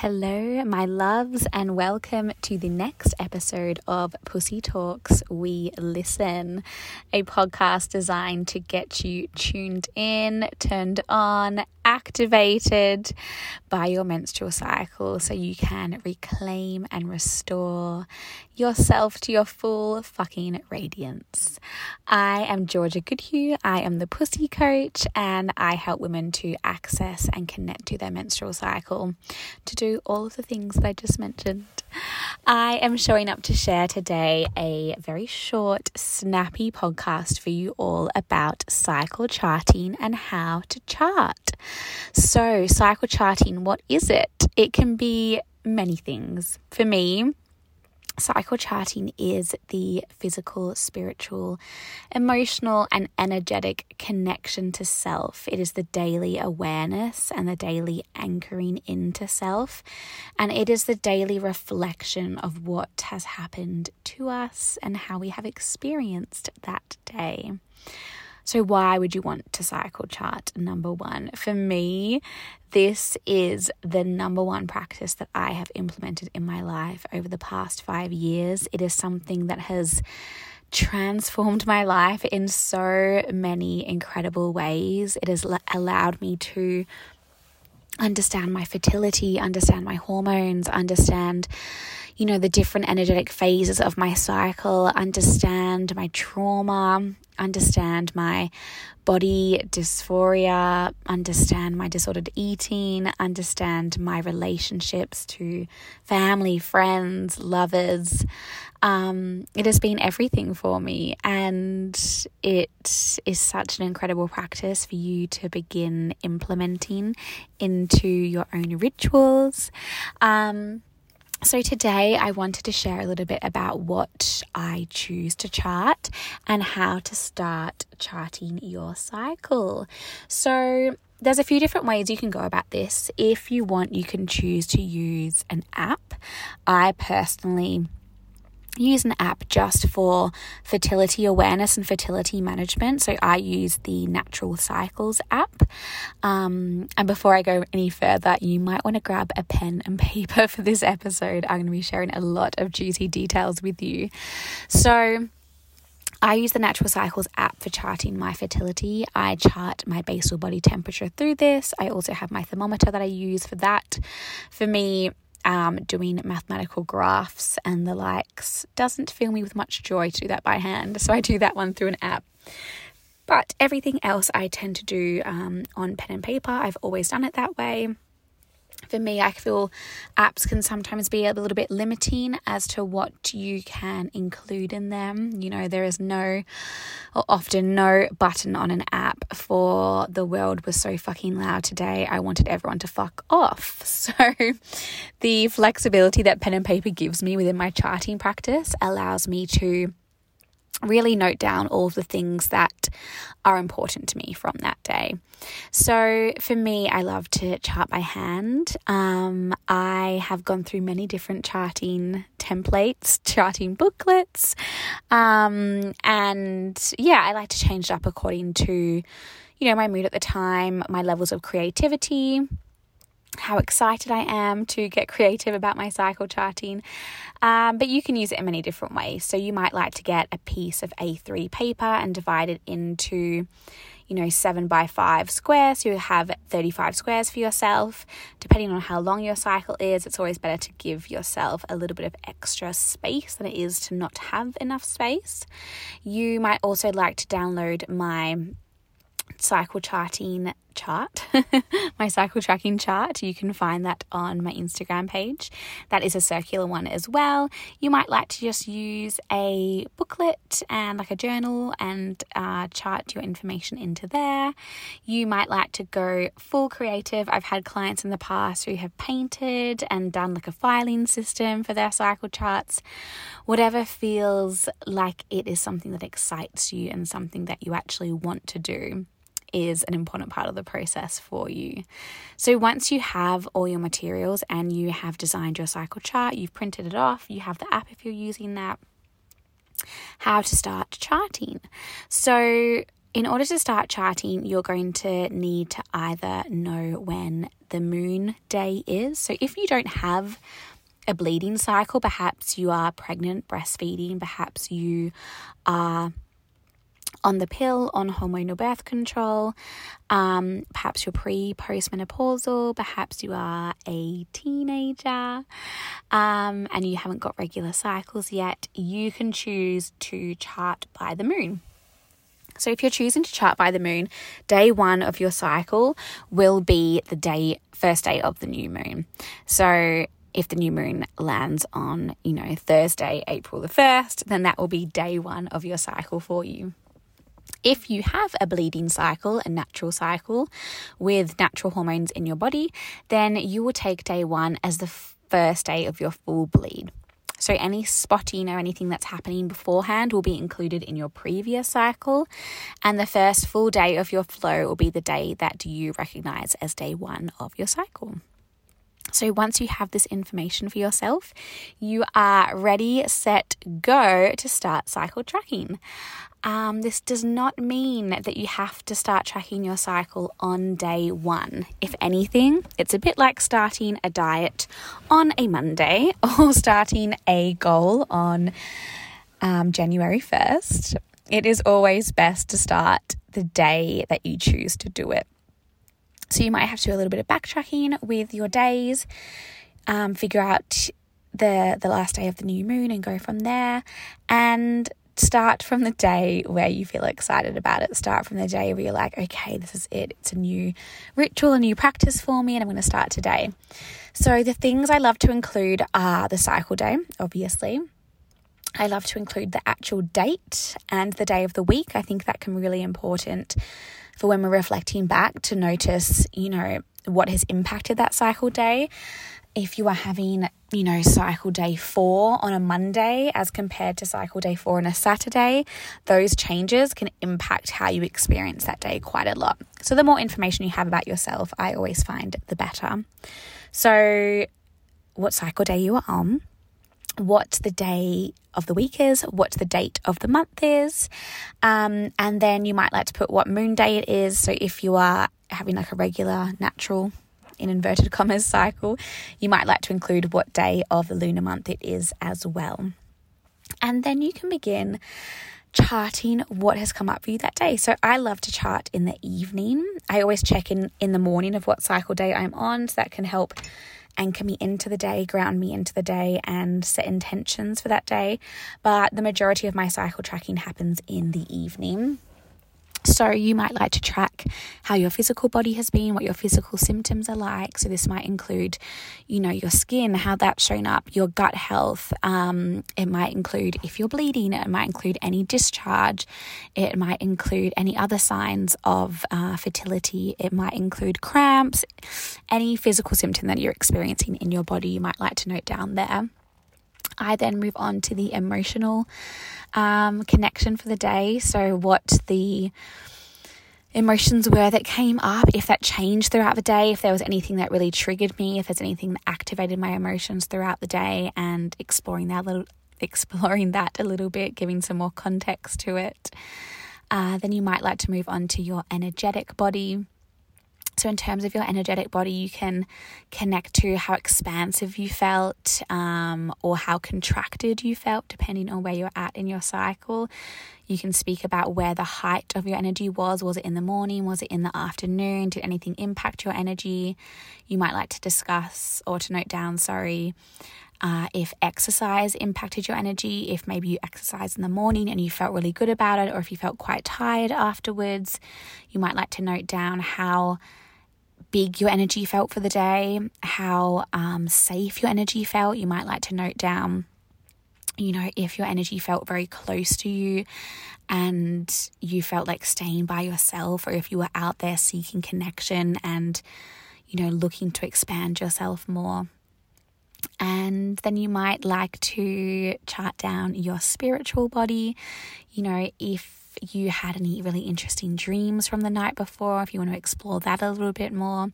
Hello, my loves, and welcome to the next episode of Pussy Talks We Listen, a podcast designed to get you tuned in, turned on, activated by your menstrual cycle so you can reclaim and restore yourself to your full fucking radiance. I am Georgia Goodhue. I am the Pussy Coach, and I help women to access and connect to their menstrual cycle to do all of the things that I just mentioned. I am showing up to share today a very short, snappy podcast for you all about cycle charting and how to chart. So, cycle charting, what is it? It can be many things. For me, Cycle charting is the physical, spiritual, emotional, and energetic connection to self. It is the daily awareness and the daily anchoring into self. And it is the daily reflection of what has happened to us and how we have experienced that day. So, why would you want to cycle chart? Number one, for me, this is the number one practice that I have implemented in my life over the past five years. It is something that has transformed my life in so many incredible ways. It has allowed me to understand my fertility, understand my hormones, understand you know, the different energetic phases of my cycle, understand my trauma, understand my body dysphoria, understand my disordered eating, understand my relationships to family, friends, lovers. Um, it has been everything for me, and it is such an incredible practice for you to begin implementing into your own rituals. Um, so, today I wanted to share a little bit about what I choose to chart and how to start charting your cycle. So, there's a few different ways you can go about this. If you want, you can choose to use an app. I personally use an app just for fertility awareness and fertility management. So I use the Natural Cycles app. Um, and before I go any further, you might want to grab a pen and paper for this episode. I'm going to be sharing a lot of juicy details with you. So I use the Natural Cycles app for charting my fertility. I chart my basal body temperature through this. I also have my thermometer that I use for that. For me, um, doing mathematical graphs and the likes doesn't fill me with much joy to do that by hand. So I do that one through an app. But everything else I tend to do um, on pen and paper. I've always done it that way for me, I feel apps can sometimes be a little bit limiting as to what you can include in them. You know, there is no, or often no button on an app for the world was so fucking loud today. I wanted everyone to fuck off. So, the flexibility that pen and paper gives me within my charting practice allows me to really note down all of the things that are important to me from that day. So, for me, I love to chart by hand. Um, I have gone through many different charting templates, charting booklets, um, and yeah, I like to change it up according to, you know, my mood at the time, my levels of creativity how excited I am to get creative about my cycle charting. Um, but you can use it in many different ways. So you might like to get a piece of A3 paper and divide it into, you know, seven by five squares. So you have 35 squares for yourself. Depending on how long your cycle is, it's always better to give yourself a little bit of extra space than it is to not have enough space. You might also like to download my cycle charting chart, my cycle tracking chart. You can find that on my Instagram page. That is a circular one as well. You might like to just use a booklet and like a journal and uh, chart your information into there. You might like to go full creative. I've had clients in the past who have painted and done like a filing system for their cycle charts. Whatever feels like it is something that excites you and something that you actually want to do is an important part of the process for you. So, once you have all your materials and you have designed your cycle chart, you've printed it off, you have the app if you're using that, how to start charting. So, in order to start charting, you're going to need to either know when the moon day is. So if you don't have a bleeding cycle, perhaps you are pregnant, breastfeeding, perhaps you are on the pill, on hormonal birth control, um, perhaps you're pre postmenopausal, perhaps you are a teenager um, and you haven't got regular cycles yet, you can choose to chart by the moon. So, if you're choosing to chart by the moon, day one of your cycle will be the day, first day of the new moon. So, if the new moon lands on, you know, Thursday, April the 1st, then that will be day one of your cycle for you. If you have a bleeding cycle, a natural cycle with natural hormones in your body, then you will take day one as the first day of your full bleed. So, any spotting or anything that's happening beforehand will be included in your previous cycle, and the first full day of your flow will be the day that you recognize as day one of your cycle. So, once you have this information for yourself, you are ready, set, go to start cycle tracking. Um, this does not mean that you have to start tracking your cycle on day one. If anything, it's a bit like starting a diet on a Monday or starting a goal on um, January 1st. It is always best to start the day that you choose to do it. So you might have to do a little bit of backtracking with your days, um, figure out the the last day of the new moon and go from there and start from the day where you feel excited about it. Start from the day where you're like, okay, this is it. It's a new ritual, a new practice for me, and I'm going to start today. So, the things I love to include are the cycle day, obviously. I love to include the actual date and the day of the week. I think that can be really important for when we're reflecting back to notice, you know, what has impacted that cycle day if you are having, you know, cycle day four on a Monday as compared to cycle day four on a Saturday, those changes can impact how you experience that day quite a lot. So, the more information you have about yourself, I always find the better. So, what cycle day you are on, what the day of the week is, what the date of the month is, um, and then you might like to put what moon day it is. So, if you are having like a regular natural in inverted commas cycle, you might like to include what day of the lunar month it is as well. And then you can begin charting what has come up for you that day. So I love to chart in the evening. I always check in in the morning of what cycle day I'm on so that can help anchor me into the day, ground me into the day, and set intentions for that day. But the majority of my cycle tracking happens in the evening. So, you might like to track how your physical body has been, what your physical symptoms are like. So, this might include, you know, your skin, how that's shown up, your gut health. Um, it might include if you're bleeding, it might include any discharge, it might include any other signs of uh, fertility, it might include cramps, any physical symptom that you're experiencing in your body, you might like to note down there. I then move on to the emotional um, connection for the day. So, what the emotions were that came up, if that changed throughout the day, if there was anything that really triggered me, if there's anything that activated my emotions throughout the day, and exploring that little, exploring that a little bit, giving some more context to it. Uh, then you might like to move on to your energetic body. So, in terms of your energetic body, you can connect to how expansive you felt um, or how contracted you felt, depending on where you're at in your cycle. You can speak about where the height of your energy was. Was it in the morning? Was it in the afternoon? Did anything impact your energy? You might like to discuss or to note down, sorry, uh, if exercise impacted your energy, if maybe you exercised in the morning and you felt really good about it, or if you felt quite tired afterwards. You might like to note down how big your energy felt for the day, how um, safe your energy felt. You might like to note down, you know, if your energy felt very close to you and you felt like staying by yourself, or if you were out there seeking connection and, you know, looking to expand yourself more. And then you might like to chart down your spiritual body, you know, if you had any really interesting dreams from the night before, if you want to explore that a little bit more,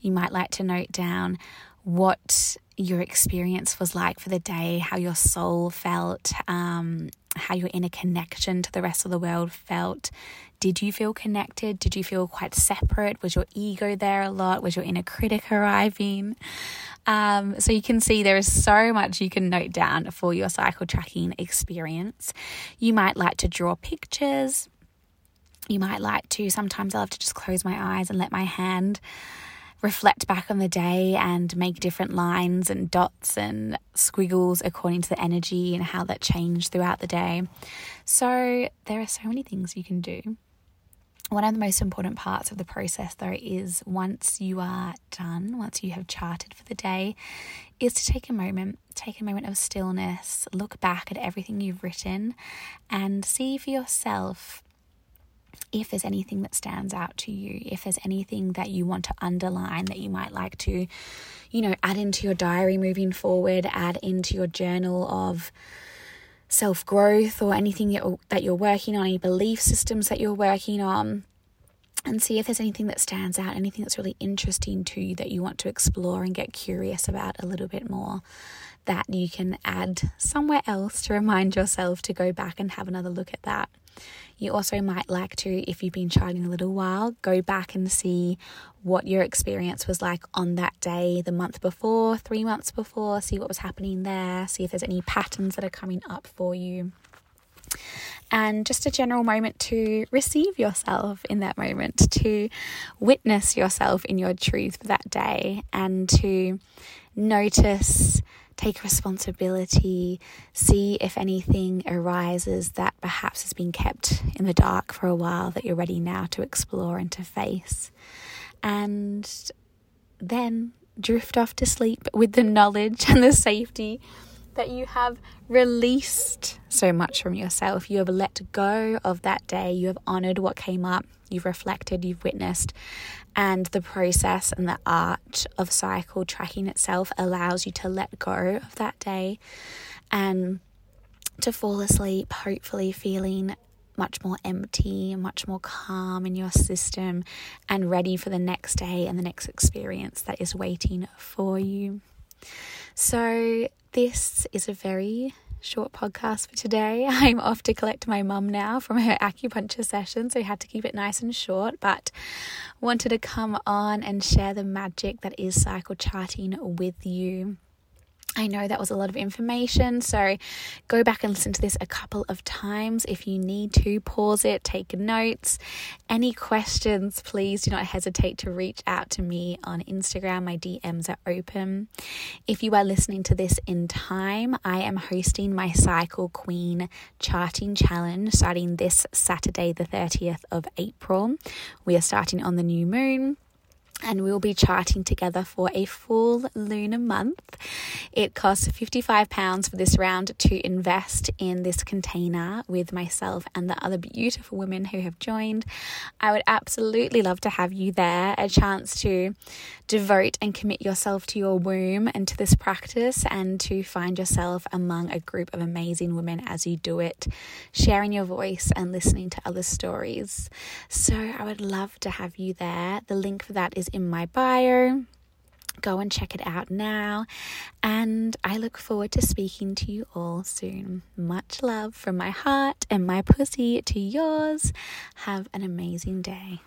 you might like to note down what your experience was like for the day, how your soul felt, um, how your inner connection to the rest of the world felt. Did you feel connected? Did you feel quite separate? Was your ego there a lot? Was your inner critic arriving? Um, so you can see there is so much you can note down for your cycle tracking experience. You might like to draw pictures. You might like to, sometimes I love to just close my eyes and let my hand reflect back on the day and make different lines and dots and squiggles according to the energy and how that changed throughout the day. So, there are so many things you can do. One of the most important parts of the process, though, is once you are done, once you have charted for the day, is to take a moment, take a moment of stillness, look back at everything you've written, and see for yourself if there's anything that stands out to you, if there's anything that you want to underline that you might like to, you know, add into your diary moving forward, add into your journal of self growth or anything that you're working on, any belief systems that you're working on, and see if there's anything that stands out, anything that's really interesting to you that you want to explore and get curious about a little bit more. That you can add somewhere else to remind yourself to go back and have another look at that. You also might like to, if you've been charting a little while, go back and see what your experience was like on that day, the month before, three months before, see what was happening there, see if there's any patterns that are coming up for you. And just a general moment to receive yourself in that moment, to witness yourself in your truth for that day, and to notice take responsibility, see if anything arises that perhaps has been kept in the dark for a while that you're ready now to explore and to face. And then drift off to sleep with the knowledge and the safety that you have released so much from yourself. You have let go of that day. You have honored what came up. You've reflected, you've witnessed. And the process and the art of cycle tracking itself allows you to let go of that day and to fall asleep, hopefully feeling much more empty, much more calm in your system, and ready for the next day and the next experience that is waiting for you. So, this is a very short podcast for today. I'm off to collect my mum now from her acupuncture session, so I had to keep it nice and short, but wanted to come on and share the magic that is cycle charting with you. I know that was a lot of information, so go back and listen to this a couple of times if you need to. Pause it, take notes. Any questions, please do not hesitate to reach out to me on Instagram. My DMs are open. If you are listening to this in time, I am hosting my Cycle Queen Charting Challenge starting this Saturday, the 30th of April. We are starting on the new moon and we'll be charting together for a full lunar month. It costs £55 for this round to invest in this container with myself and the other beautiful women who have joined. I would absolutely love to have you there, a chance to devote and commit yourself to your womb and to this practice, and to find yourself among a group of amazing women as you do it, sharing your voice and listening to other stories. So I would love to have you there. The link for that is in my bio. Go and check it out now. And I look forward to speaking to you all soon. Much love from my heart and my pussy to yours. Have an amazing day.